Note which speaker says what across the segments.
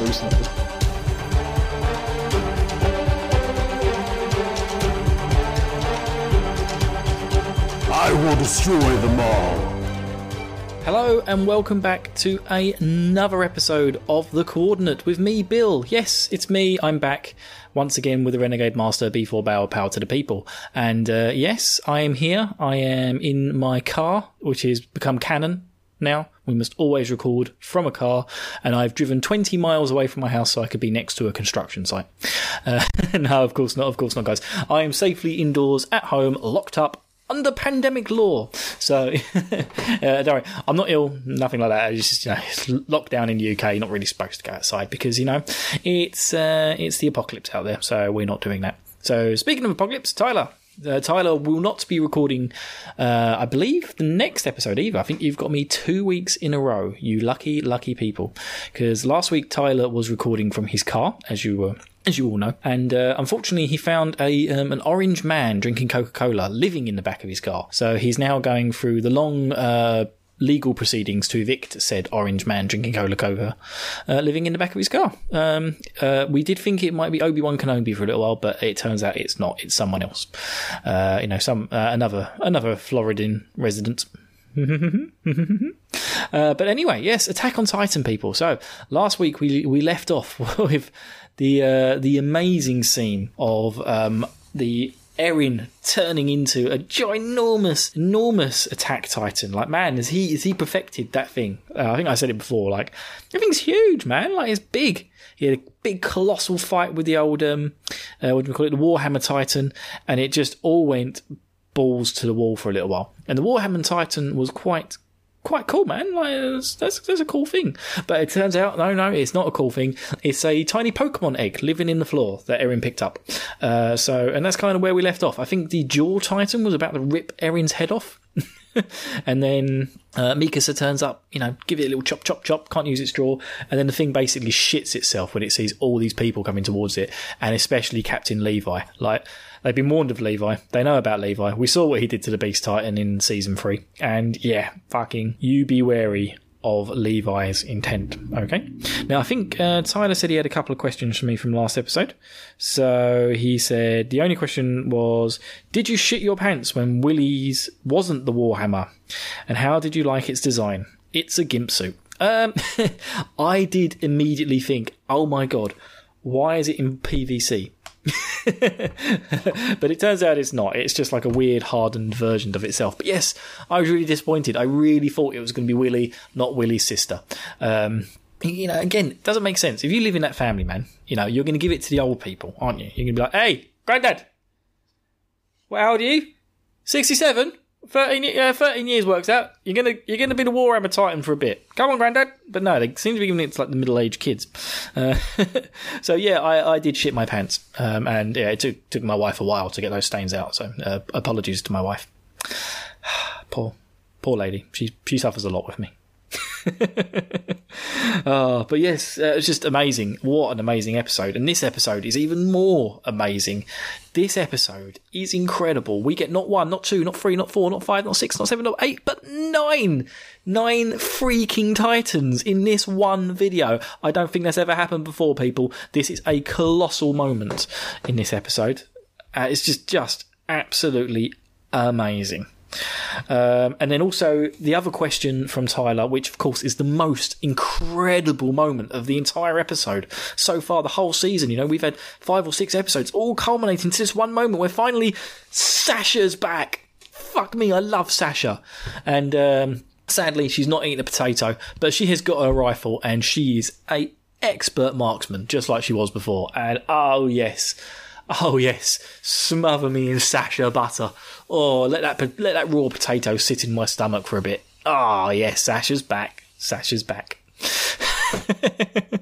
Speaker 1: hallucinated.
Speaker 2: I will destroy them all.
Speaker 1: Hello and welcome back to another episode of The Coordinate with me, Bill. Yes, it's me. I'm back once again with the Renegade Master B4 Bow Power to the People. And uh, yes, I am here. I am in my car, which has become canon now. We must always record from a car, and I've driven 20 miles away from my house so I could be next to a construction site. Uh, no, of course not, of course not, guys. I am safely indoors at home, locked up under pandemic law. So, uh, don't worry, I'm not ill, nothing like that. It's just, you know, it's lockdown in the UK. You're not really supposed to go outside because, you know, it's, uh, it's the apocalypse out there. So we're not doing that. So, speaking of apocalypse, Tyler. Uh, Tyler will not be recording, uh, I believe, the next episode either. I think you've got me two weeks in a row, you lucky, lucky people. Because last week Tyler was recording from his car, as you were as you all know. And uh, unfortunately, he found a um, an orange man drinking Coca Cola living in the back of his car. So he's now going through the long. Legal proceedings to evict said orange man drinking Cola Cola, uh, living in the back of his car. Um, uh, we did think it might be Obi Wan Kenobi for a little while, but it turns out it's not. It's someone else. Uh, you know, some uh, another another Floridian resident. Uh, but anyway, yes, Attack on Titan, people. So last week we we left off with the uh, the amazing scene of um, the Eren turning into a ginormous, enormous attack titan. Like, man, has he has he perfected that thing? Uh, I think I said it before. Like, everything's huge, man. Like, it's big. He had a big, colossal fight with the old um, uh, what do we call it, the Warhammer Titan, and it just all went balls to the wall for a little while. And the Warhammer Titan was quite quite cool, man. Like that's, that's, a cool thing. But it turns out, no, no, it's not a cool thing. It's a tiny Pokemon egg living in the floor that Eren picked up. Uh, so, and that's kind of where we left off. I think the Jaw Titan was about to rip Eren's head off. and then uh, Mikasa turns up, you know, give it a little chop, chop, chop, can't use its jaw. And then the thing basically shits itself when it sees all these people coming towards it, and especially Captain Levi. Like, they've been warned of Levi. They know about Levi. We saw what he did to the Beast Titan in season three. And yeah, fucking, you be wary of Levi's intent. Okay. Now, I think uh, Tyler said he had a couple of questions for me from last episode. So he said the only question was Did you shit your pants when Willie's wasn't the Warhammer? And how did you like its design? It's a gimp suit. Um, I did immediately think, oh my god, why is it in PVC? but it turns out it's not. It's just like a weird, hardened version of itself. But yes, I was really disappointed. I really thought it was going to be Willie, not Willie's sister. Um, you know, again, it doesn't make sense. If you live in that family, man, you know, you're going to give it to the old people, aren't you? You're going to be like, hey, granddad, well, how old are you? 67? 13, uh, 13 years works out. You're gonna you're gonna be the Warhammer Titan for a bit. Come on, Granddad. But no, they seem to be giving it to like the middle aged kids. Uh, so yeah, I, I did shit my pants, um, and yeah, it took took my wife a while to get those stains out. So uh, apologies to my wife. poor poor lady. She she suffers a lot with me. oh, but yes, uh, it's just amazing. What an amazing episode. And this episode is even more amazing. This episode is incredible. We get not one, not two, not three, not four, not five, not six, not seven, not eight, but nine. Nine freaking Titans in this one video. I don't think that's ever happened before, people. This is a colossal moment in this episode. Uh, it's just, just absolutely amazing. Um, and then also the other question from Tyler, which of course is the most incredible moment of the entire episode so far, the whole season. You know, we've had five or six episodes all culminating to this one moment where finally Sasha's back. Fuck me, I love Sasha. And um, sadly, she's not eating a potato, but she has got her rifle and she is a expert marksman, just like she was before. And oh yes. Oh yes, smother me in Sasha butter. Oh, let that let that raw potato sit in my stomach for a bit. Oh yes, Sasha's back. Sasha's back.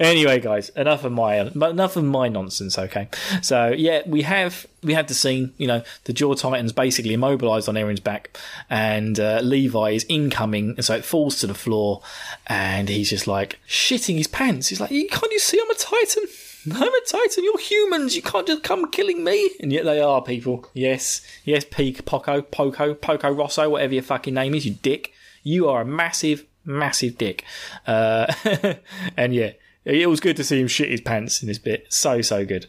Speaker 1: anyway, guys, enough of my enough of my nonsense. Okay, so yeah, we have we have the scene. You know, the Jaw Titan's basically immobilized on Eren's back, and uh, Levi is incoming, and so it falls to the floor, and he's just like shitting his pants. He's like, "Can't you see I'm a Titan?" I'm a Titan. You're humans. You can't just come killing me. And yet they are people. Yes, yes. Peak, Poco, Poco, Poco Rosso, whatever your fucking name is. You dick. You are a massive, massive dick. Uh, and yeah, It was good to see him shit his pants in this bit. So so good.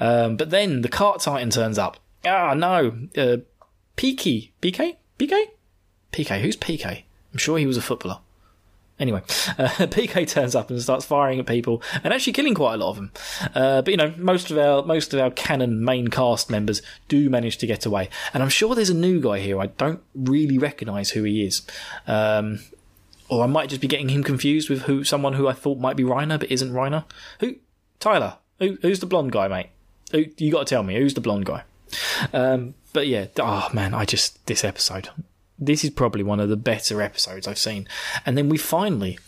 Speaker 1: Um, but then the cart titan turns up. Ah no, uh, PK, PK, PK, PK. Who's PK? I'm sure he was a footballer. Anyway, uh, PK turns up and starts firing at people and actually killing quite a lot of them. Uh, but you know, most of our most of our canon main cast members do manage to get away, and I'm sure there's a new guy here. I don't really recognise who he is, um, or I might just be getting him confused with who someone who I thought might be Reiner but isn't Reiner. Who? Tyler. Who, who's the blonde guy, mate? Who, you got to tell me who's the blonde guy. Um, but yeah, oh man, I just this episode this is probably one of the better episodes I've seen. And then we finally,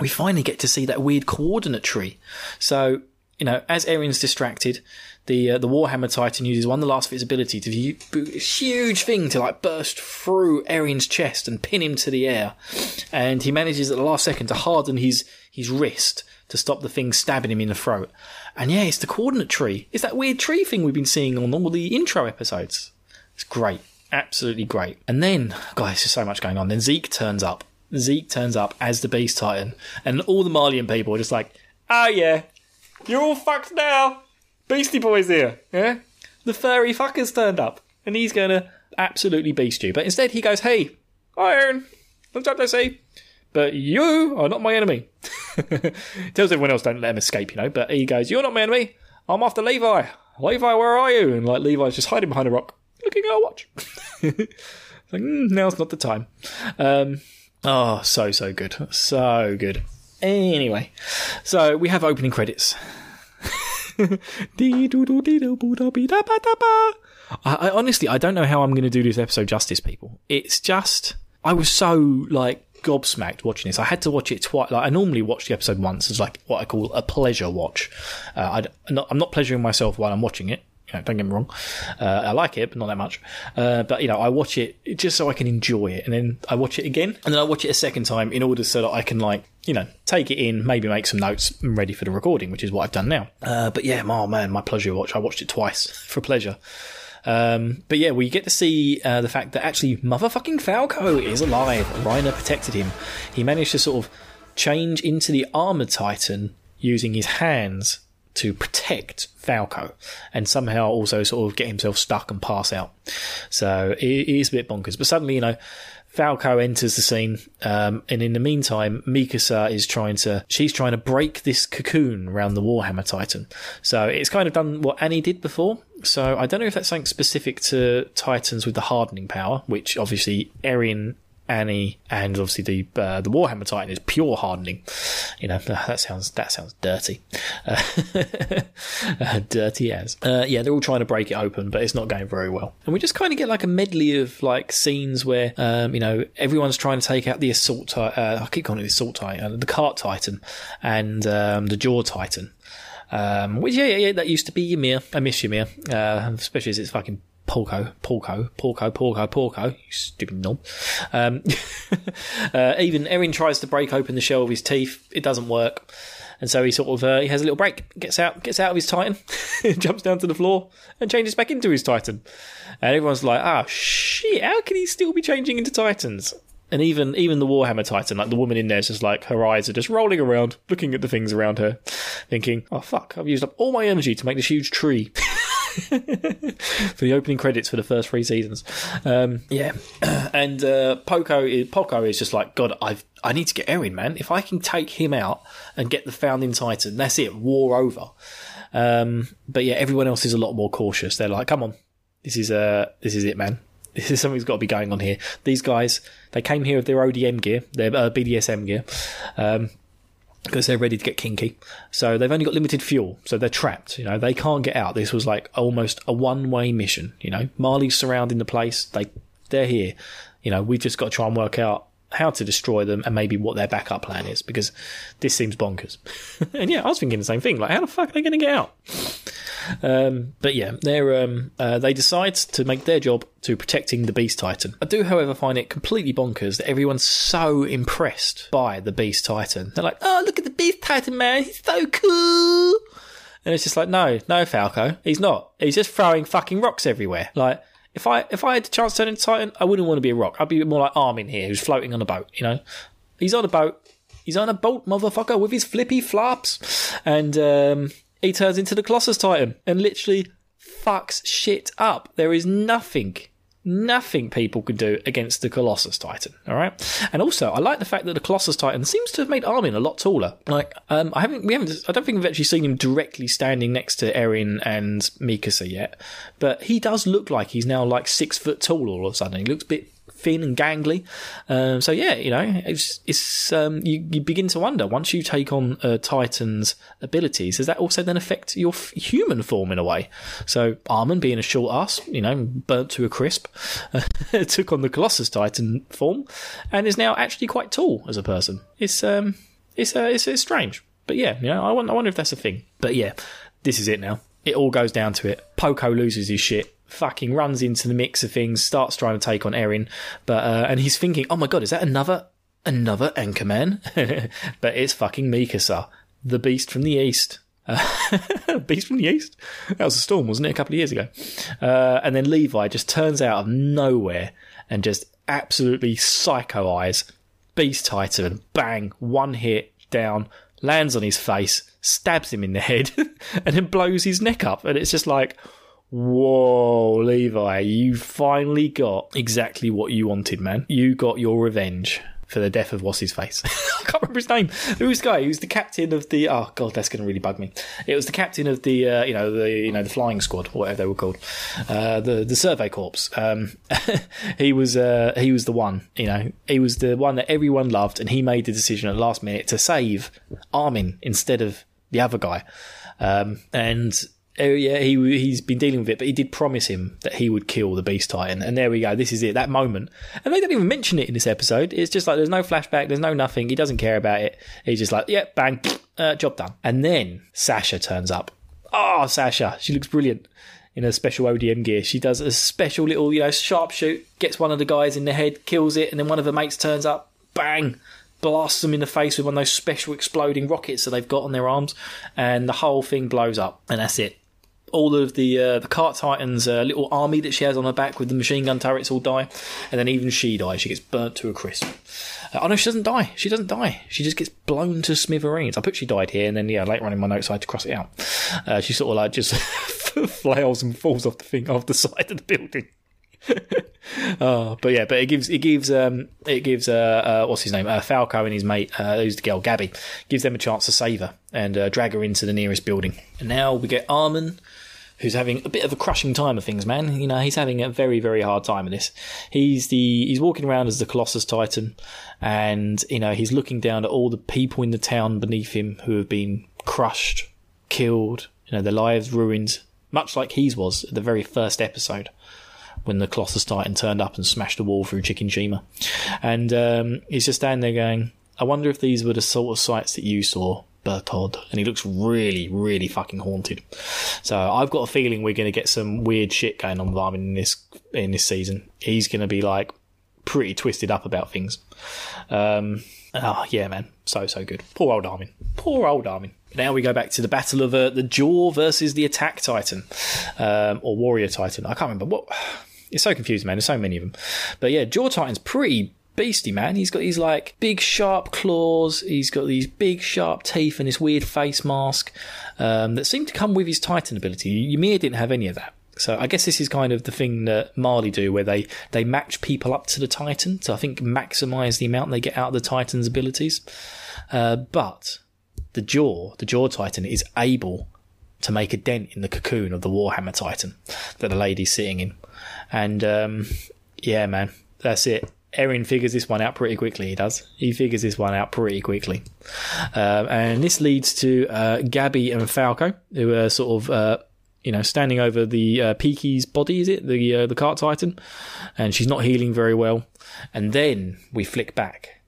Speaker 1: we finally get to see that weird coordinate tree. So, you know, as Eren's distracted, the uh, the Warhammer Titan uses one the last of its ability to do a huge thing to like burst through Eren's chest and pin him to the air, and he manages at the last second to harden his his wrist to stop the thing stabbing him in the throat. And yeah, it's the coordinate tree. It's that weird tree thing we've been seeing on all the intro episodes. It's great absolutely great. And then, guys, there's so much going on. Then Zeke turns up. Zeke turns up as the Beast Titan, and all the Marleyan people are just like, "Oh yeah, you're all fucked now. Beastie Boys here, yeah." The furry fuckers turned up, and he's gonna absolutely beast you. But instead, he goes, "Hey, Iron, no see, but you are not my enemy." Tells everyone else don't let him escape, you know. But he goes, "You're not my enemy. I'm after Levi. Levi, where are you?" And like Levi's just hiding behind a rock looking at a watch. like, mm, now's not the time. Um, oh, so, so good. So good. Anyway, so we have opening credits. I, I honestly, I don't know how I'm going to do this episode justice, people. It's just, I was so like gobsmacked watching this. I had to watch it twice. Like I normally watch the episode once as like what I call a pleasure watch. Uh, I, am not pleasuring myself while I'm watching it know, don't get me wrong. Uh, I like it, but not that much. Uh, but you know, I watch it just so I can enjoy it, and then I watch it again, and then I watch it a second time in order so that I can like you know take it in, maybe make some notes, and ready for the recording, which is what I've done now. Uh, but yeah, oh man, my pleasure watch. I watched it twice for pleasure. Um, but yeah, we get to see uh, the fact that actually motherfucking Falco is alive. Reiner protected him. He managed to sort of change into the armor titan using his hands to protect Falco and somehow also sort of get himself stuck and pass out. So it is a bit bonkers. But suddenly, you know, Falco enters the scene, um, and in the meantime, Mikasa is trying to she's trying to break this cocoon around the Warhammer Titan. So it's kind of done what Annie did before. So I don't know if that's something specific to Titans with the hardening power, which obviously Eren Annie, and obviously the uh, the Warhammer Titan is pure hardening. You know that sounds that sounds dirty, uh, uh, dirty as. Uh, yeah, they're all trying to break it open, but it's not going very well. And we just kind of get like a medley of like scenes where um, you know everyone's trying to take out the assault. Uh, I keep calling it the assault titan, the cart titan, and um, the jaw titan. Um, which yeah, yeah, yeah, that used to be Ymir. I miss Ymir, uh, especially as it's fucking Porco, Porco, Porco, Porco, Porco, you stupid knob. Um, uh, even Eren tries to break open the shell of his teeth. It doesn't work. And so he sort of uh, he has a little break, gets out, gets out of his Titan, jumps down to the floor, and changes back into his Titan. And everyone's like, "Ah, oh, shit! How can he still be changing into Titans?" And even even the Warhammer Titan, like the woman in there, is just like her eyes are just rolling around, looking at the things around her, thinking, "Oh fuck! I've used up all my energy to make this huge tree." for the opening credits for the first three seasons. Um, yeah, and uh, Poco is Poco is just like God. I've I need to get Eren, man. If I can take him out and get the founding Titan, that's it. War over. Um, but yeah, everyone else is a lot more cautious. They're like, come on, this is uh, this is it, man. This is something's got to be going on here. These guys, they came here with their ODM gear, their uh, BDSM gear. Um, because they're ready to get kinky. So they've only got limited fuel, so they're trapped. You know, they can't get out. This was like almost a one-way mission. You know, Marley's surrounding the place. They they're here. You know, we've just got to try and work out how to destroy them and maybe what their backup plan is because this seems bonkers. and yeah, I was thinking the same thing. Like, how the fuck are they going to get out? Um, but yeah, they're um, uh, they decide to make their job to protecting the Beast Titan. I do, however, find it completely bonkers that everyone's so impressed by the Beast Titan. They're like, "Oh, look at the Beast Titan, man! He's so cool." And it's just like, no, no, Falco, he's not. He's just throwing fucking rocks everywhere. Like, if I if I had the chance to turn into Titan, I wouldn't want to be a rock. I'd be more like Armin here, who's floating on a boat. You know, he's on a boat. He's on a boat, motherfucker, with his flippy flops. And um, he turns into the Colossus Titan and literally fucks shit up. There is nothing nothing people could do against the Colossus Titan. All right, and also I like the fact that the Colossus Titan seems to have made Armin a lot taller. Like, um, I haven't, we haven't, I don't think we've actually seen him directly standing next to Eren and Mikasa yet, but he does look like he's now like six foot tall all of a sudden. He looks a bit thin and gangly. Um, so yeah, you know, it's, it's um, you, you begin to wonder once you take on uh, Titan's abilities, does that also then affect your f- human form in a way? So Armin, being a short ass, you know, burnt to a crisp, took on the Colossus Titan form, and is now actually quite tall as a person. It's um, it's uh, it's, it's strange, but yeah, you know, I wonder, I wonder if that's a thing. But yeah, this is it now. It all goes down to it. Poco loses his shit fucking runs into the mix of things, starts trying to take on Eren, but uh, and he's thinking, "Oh my god, is that another another Ackerman?" but it's fucking Mikasa, the beast from the east. Uh, beast from the east. That was a storm, wasn't it? A couple of years ago. Uh, and then Levi just turns out of nowhere and just absolutely psycho eyes Beast Titan. Bang! One hit down, lands on his face, stabs him in the head, and then blows his neck up. And it's just like, Whoa, Levi, you finally got exactly what you wanted, man. You got your revenge for the death of what's his face. I can't remember his name. Who was guy? He was the captain of the. Oh god, that's going to really bug me. It was the captain of the, uh, you know, the you know the flying squad, or whatever they were called, uh, the the survey corps. Um, he was uh, he was the one. You know, he was the one that everyone loved, and he made the decision at the last minute to save Armin instead of the other guy. Um, and Oh yeah, he he's been dealing with it, but he did promise him that he would kill the Beast Titan, and there we go. This is it, that moment, and they don't even mention it in this episode. It's just like there's no flashback, there's no nothing. He doesn't care about it. He's just like, yeah, bang, uh, job done. And then Sasha turns up. Oh, Sasha, she looks brilliant in her special ODM gear. She does a special little, you know, sharpshoot, gets one of the guys in the head, kills it, and then one of her mates turns up, bang, blasts them in the face with one of those special exploding rockets that they've got on their arms, and the whole thing blows up, and that's it all of the uh, the Cart Titan's uh, little army that she has on her back with the machine gun turrets all die, and then even she dies. She gets burnt to a crisp. Uh, oh no, she doesn't die. She doesn't die. She just gets blown to smithereens. I put she died here, and then yeah, later on in my notes I had to cross it out. Uh, she sort of like just flails and falls off the thing off the side of the building. oh, but yeah, but it gives it gives um it gives uh, uh what's his name uh, Falco and his mate uh, who's the girl Gabi gives them a chance to save her and uh, drag her into the nearest building. And now we get Armin who's having a bit of a crushing time of things, man. You know, he's having a very, very hard time of this. He's the he's walking around as the Colossus Titan, and you know he's looking down at all the people in the town beneath him who have been crushed, killed, you know, their lives ruined, much like his was at the very first episode when the Colossus Titan turned up and smashed the wall through Shiganshina. And um, he's just standing there going, I wonder if these were the sort of sights that you saw Berthold, and he looks really, really fucking haunted. So I've got a feeling we're going to get some weird shit going on with Armin in this in this season. He's going to be like pretty twisted up about things. Um, oh yeah, man, so so good. Poor old Armin. Poor old Armin. Now we go back to the battle of uh, the Jaw versus the Attack Titan, um, or Warrior Titan. I can't remember what. It's so confusing, man. There's so many of them. But yeah, Jaw Titan's pretty beastie, man. He's got these like big sharp claws. He's got these big sharp teeth and this weird face mask um, that seem to come with his Titan ability. Ymir didn't have any of that. So I guess this is kind of the thing that Marley do, where they they match people up to the Titan. So I think maximise the amount they get out of the Titan's abilities. Uh, but the jaw, the jaw Titan, is able to make a dent in the cocoon of the Warhammer Titan that the lady's sitting in. And um, yeah, man, that's it. Eren figures this one out pretty quickly. He does. He figures this one out pretty quickly, um, and this leads to uh, Gabi and Falco, who are sort of. Uh, you know, standing over the uh, Peaky's body, is it the uh, the cart titan, and she's not healing very well. And then we flick back.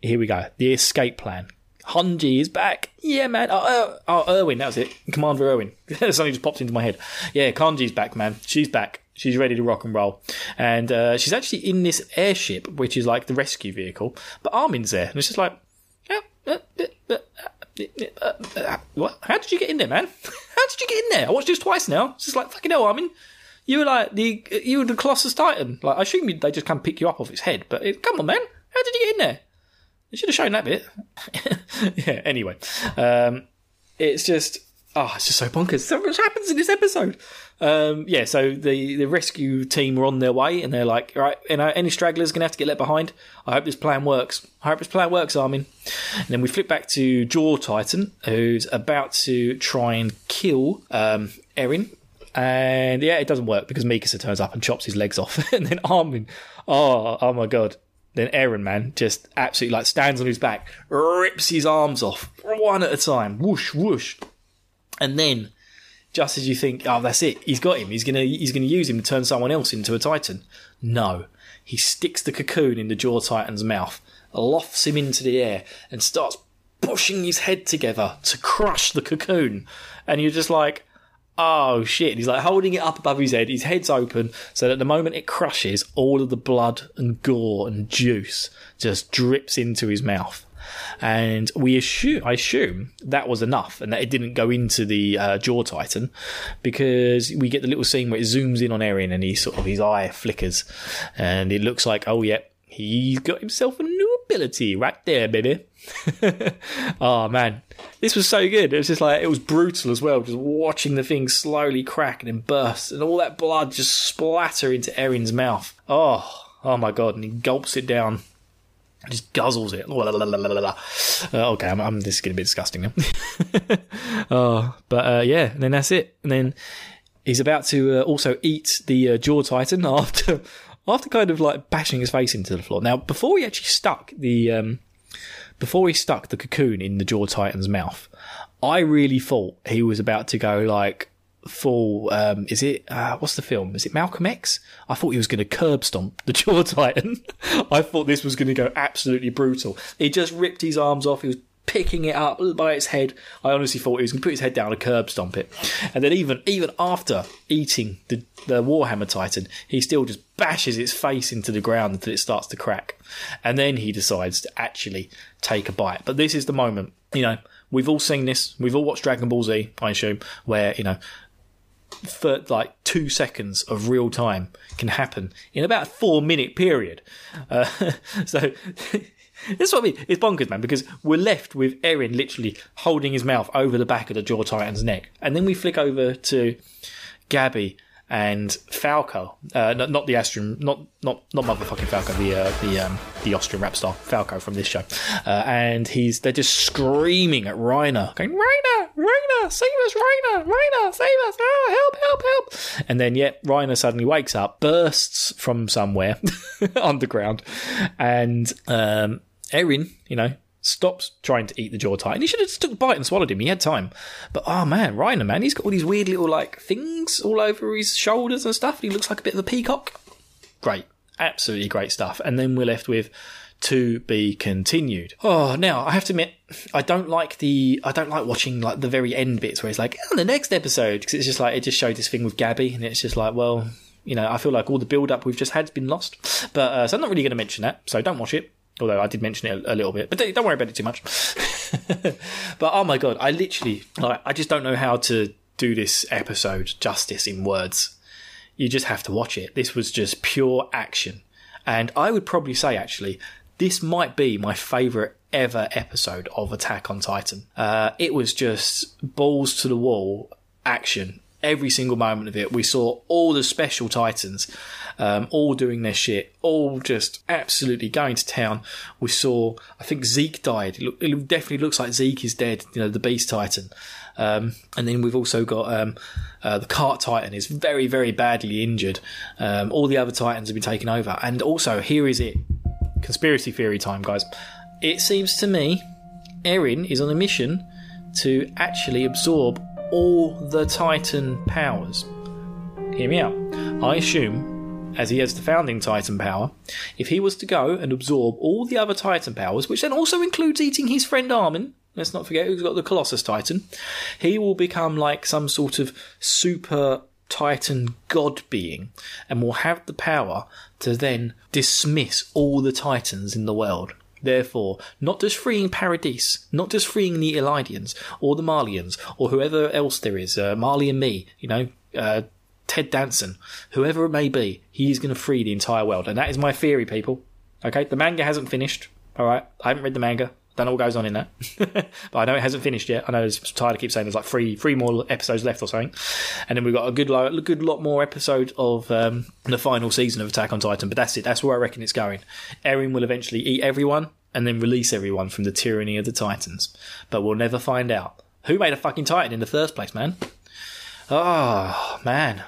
Speaker 1: Here we go. The escape plan. Hanji is back. Yeah, man. Oh, uh, oh Erwin, that was it. Commander Erwin. Something just popped into my head. Yeah, Hanji's back, man. She's back. She's ready to rock and roll. And uh, she's actually in this airship, which is like the rescue vehicle. But Armin's there. And it's just like, uh, uh, uh, what? How did you get in there, man? How did you get in there? I watched this twice now. It's just like, fucking hell, Armin. You were like the you were the Colossus Titan. Like I assume they just come pick you up off its head, but it, come on, man, how did you get in there? They should have shown that bit. yeah. Anyway, um, it's just oh, it's just so bonkers. So much happens in this episode. Um, yeah, so the, the rescue team are on their way, and they're like, right, you know, any stragglers going to have to get left behind. I hope this plan works. I hope this plan works, Armin. And then we flip back to Jaw Titan, who's about to try and kill um, Eren. And yeah, it doesn't work because Mikasa turns up and chops his legs off. and then Armin, oh, oh my god. Then Eren, man, just absolutely like stands on his back, rips his arms off one at a time, whoosh, whoosh. And then just as you think, oh, that's it, he's got him. He's gonna he's gonna use him to turn someone else into a Titan. No, he sticks the cocoon in the Jaw Titan's mouth, lofts him into the air, and starts pushing his head together to crush the cocoon. And you're just like, oh shit! He's like holding it up above his head. His head's open, so that the moment it crushes, all of the blood and gore and juice just drips into his mouth and we assume I assume that was enough, and that it didn't go into the uh, jaw titan because we get the little scene where it zooms in on Eren and he sort of his eye flickers, and it looks like oh yeah, he's got himself a new ability right there, baby. oh man, this was so good. It was just like it was brutal as well, just watching the thing slowly crack and then burst, and all that blood just splatter into Eren's mouth. Oh, oh my god! And he gulps it down just guzzles it. Uh, okay, I'm, I'm, this is getting a bit disgusting now. oh, but uh, yeah, and then that's it. And then he's about to uh, also eat the uh, jaw titan after after kind of like bashing his face into the floor. Now, before he actually stuck the um, before he stuck the cocoon in the jaw titan's mouth, I really thought he was about to go like full. Um, is it uh, what's the film? Is it Malcolm X? I thought he was going to curb stomp the Jaw Titan. I thought this was going to go absolutely brutal. He just ripped his arms off. He was picking it up by its head. I honestly thought he was going to put his head down and curb stomp it. And then even even after eating the the Warhammer Titan, he still just bashes its face into the ground until it starts to crack. And then he decides to actually take a bite. But this is the moment, you know. We've all seen this. We've all watched Dragon Ball Z, I assume, where you know for like two seconds of real time can happen in about a four minute period. Uh, so that's what I mean. It's bonkers, man, because we're left with Eren literally holding his mouth over the back of the Jaw Titan's neck. And then we flick over to Gabi and Falco, uh, not, not, the Austrian, not not not motherfucking Falco, the uh, the um, the Austrian rap star Falco from this show, uh, and he's they're just screaming at Reiner, going Reiner, Reiner, save us, Reiner, Reiner, save us, oh, help, help, help, and then yeah, Reiner suddenly wakes up, bursts from somewhere underground, and um, Eren, you know, stops trying to eat the jaw tight. And He should have just took a bite and swallowed him. He had time. But oh man, Reiner, man, he's got all these weird little like things all over his shoulders and stuff. He looks like a bit of a peacock. Great. Absolutely great stuff. And then we're left with to be continued. Oh, now I have to admit, I don't like the I don't like watching like the very end bits where it's like oh, the next episode because it's just like it just showed this thing with Gabi and it's just like well you know I feel like all the build up we've just had has been lost. But uh, so I'm not really going to mention that. So don't watch it. Although I did mention it a, little bit, but don't worry about it too much. but oh my god, I literally, like, I just don't know how to do this episode justice in words. You just have to watch it. This was just pure action. And I would probably say, actually, this might be my favourite ever episode of Attack on Titan. Uh, it was just balls to the wall action every single moment of it. We saw all the special Titans um, all doing their shit, all just absolutely going to town. We saw, I think Zeke died. It, look, it definitely looks like Zeke is dead, you know, the Beast Titan. Um, and then we've also got um, uh, the Cart Titan is very, very badly injured. Um, all the other Titans have been taken over. And also, here is it conspiracy theory time, guys. It seems to me Eren is on a mission to actually absorb all the Titan powers. Hear me out. I assume as he has the founding Titan power, if he was to go and absorb all the other Titan powers, which then also includes eating his friend Armin, let's not forget who's got the Colossus Titan, he will become like some sort of super Titan god being and will have the power to then dismiss all the Titans in the world. Therefore, not just freeing Paradis, not just freeing the Eldians or the Marleyans or whoever else there is, uh, Marley and me, you know, uh, Ted Danson, whoever it may be, he is going to free the entire world. And that is my theory, people. Okay, the manga hasn't finished. All right, I haven't read the manga. Know what goes on in that, but I know it hasn't finished yet. I know there's Tyler keeps saying there's like three three more episodes left or something, and then we've got a good a good lot more episodes of um, the final season of Attack on Titan. But that's it. That's where I reckon it's going. Eren will eventually eat everyone and then release everyone from the tyranny of the Titans, but we'll never find out who made a fucking Titan in the first place, man. Oh man,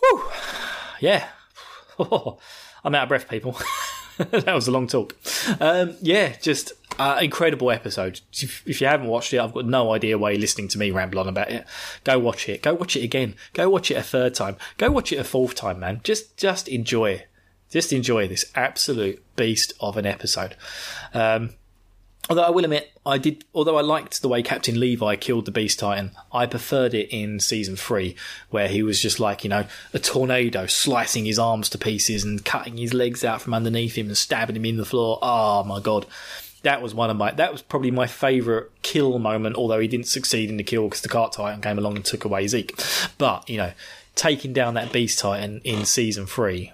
Speaker 1: Whew. yeah. I'm out of breath, people. that was a long talk. Um, yeah, just uh, incredible episode. If, you haven't watched it, I've got no idea why you're listening to me ramble on about it. Go watch it. Go watch it again. Go watch it a third time. Go watch it a fourth time, man. Just just enjoy. Just enjoy this absolute beast of an episode. Um, Although I will admit, I did. Although I liked the way Captain Levi killed the Beast Titan, I preferred it in season three, where he was just like you know a tornado, slicing his arms to pieces and cutting his legs out from underneath him and stabbing him in the floor. Oh my god, that was one of my. That was probably my favourite kill moment. Although he didn't succeed in the kill because the Cart Titan came along and took away Zeke. But you know, taking down that Beast Titan in season three.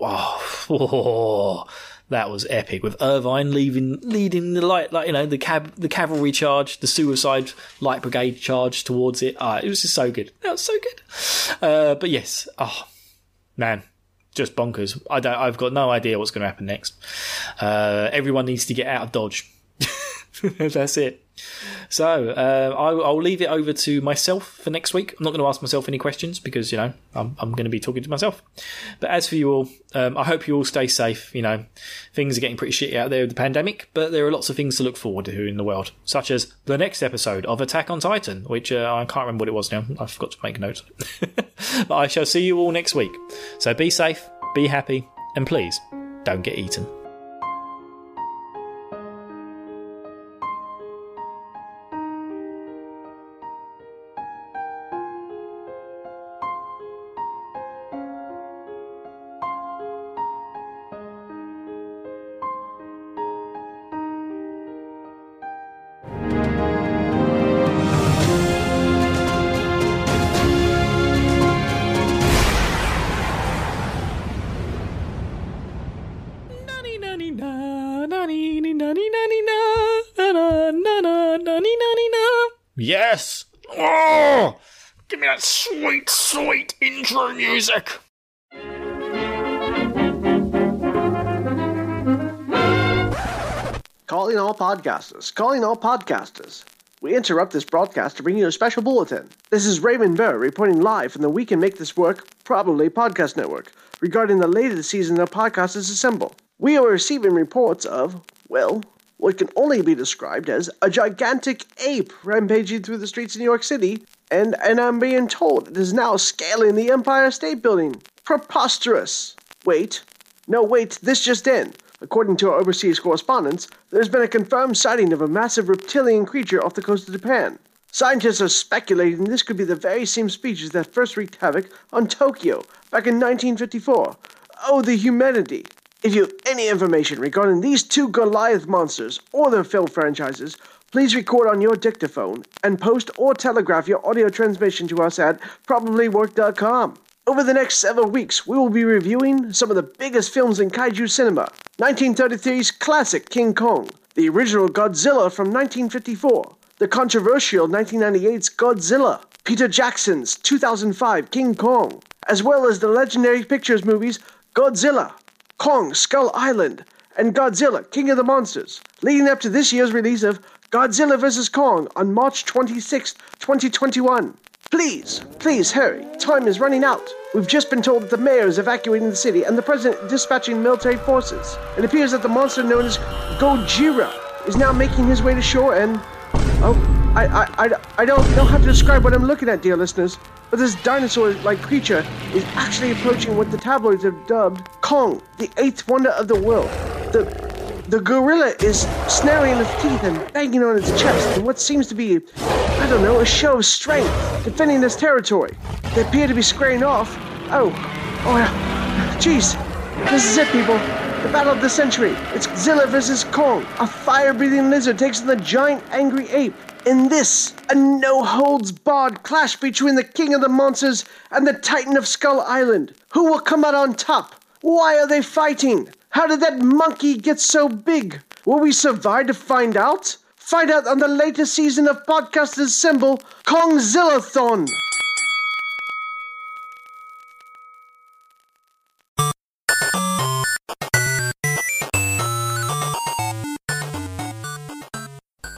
Speaker 1: Oh, oh that was epic with Erwin leaving, leading the light, like you know, the cab, the cavalry charge, the suicide light brigade charge towards it. Ah, it was just so good. That was so good. Uh, but yes, oh man, just bonkers. I don't. I've got no idea what's going to happen next. Uh, everyone needs to get out of Dodge. That's it. So uh, I'll, I'll, leave it over to myself for next week. I'm not going to ask myself any questions because you know I'm, I'm going to be talking to myself. But as for you all, um, I hope you all stay safe. You know, things are getting pretty shitty out there with the pandemic, but there are lots of things to look forward to in the world, such as the next episode of Attack on Titan, which uh, I can't remember what it was now. I forgot to make notes. but I shall see you all next week. So be safe, be happy, and please don't get eaten. Yes! Oh! Give me that sweet, sweet intro music!
Speaker 3: Calling all podcasters, calling all podcasters. We interrupt this broadcast to bring you a special bulletin. This is Raymond Burr reporting live from the We Can Make This Work, probably podcast network, regarding the latest season of Podcasters Assemble. We are receiving reports of, well, what can only be described as a gigantic ape rampaging through the streets of New York City, and, and I'm being told it is now scaling the Empire State Building. Preposterous! Wait. No, wait, this just in. According to our overseas correspondents, there's been a confirmed sighting of a massive reptilian creature off the coast of Japan. Scientists are speculating this could be the very same species that first wreaked havoc on Tokyo back in 1954. Oh, the humanity! If you have any information regarding these two Goliath monsters or their film franchises, please record on your dictaphone and post or telegraph your audio transmission to us at probablywork.com. Over the next several weeks, we will be reviewing some of the biggest films in kaiju cinema 1933's classic King Kong, the original Godzilla from 1954, the controversial 1998's Godzilla, Peter Jackson's 2005 King Kong, as well as the legendary pictures movies Godzilla, Kong Skull Island, and Godzilla King of the Monsters, leading up to this year's release of Godzilla vs. Kong on March 26, 2021. Please, please hurry. Time is running out. We've just been told that the mayor is evacuating the city and the president dispatching military forces. It appears that the monster known as Gojira is now making his way to shore and. Oh, I, I, I, don't know how to describe what I'm looking at, dear listeners. But this dinosaur-like creature is actually approaching what the tabloids have dubbed Kong, the eighth wonder of the world. The the gorilla is snaring its teeth and banging on its chest in what seems to be, I don't know, a show of strength, defending its territory. They appear to be squaring off. Oh, oh, yeah. jeez, this is it, people. The battle of the century. It's Zilla versus Kong. A fire-breathing lizard takes on the giant angry ape. In this, a no holds barred clash between the king of the monsters and the titan of Skull Island. Who will come out on top? Why are they fighting? How did that monkey get so big? Will we survive to find out? Find out on the latest season of Podcasters Assemble, Kongzillathon.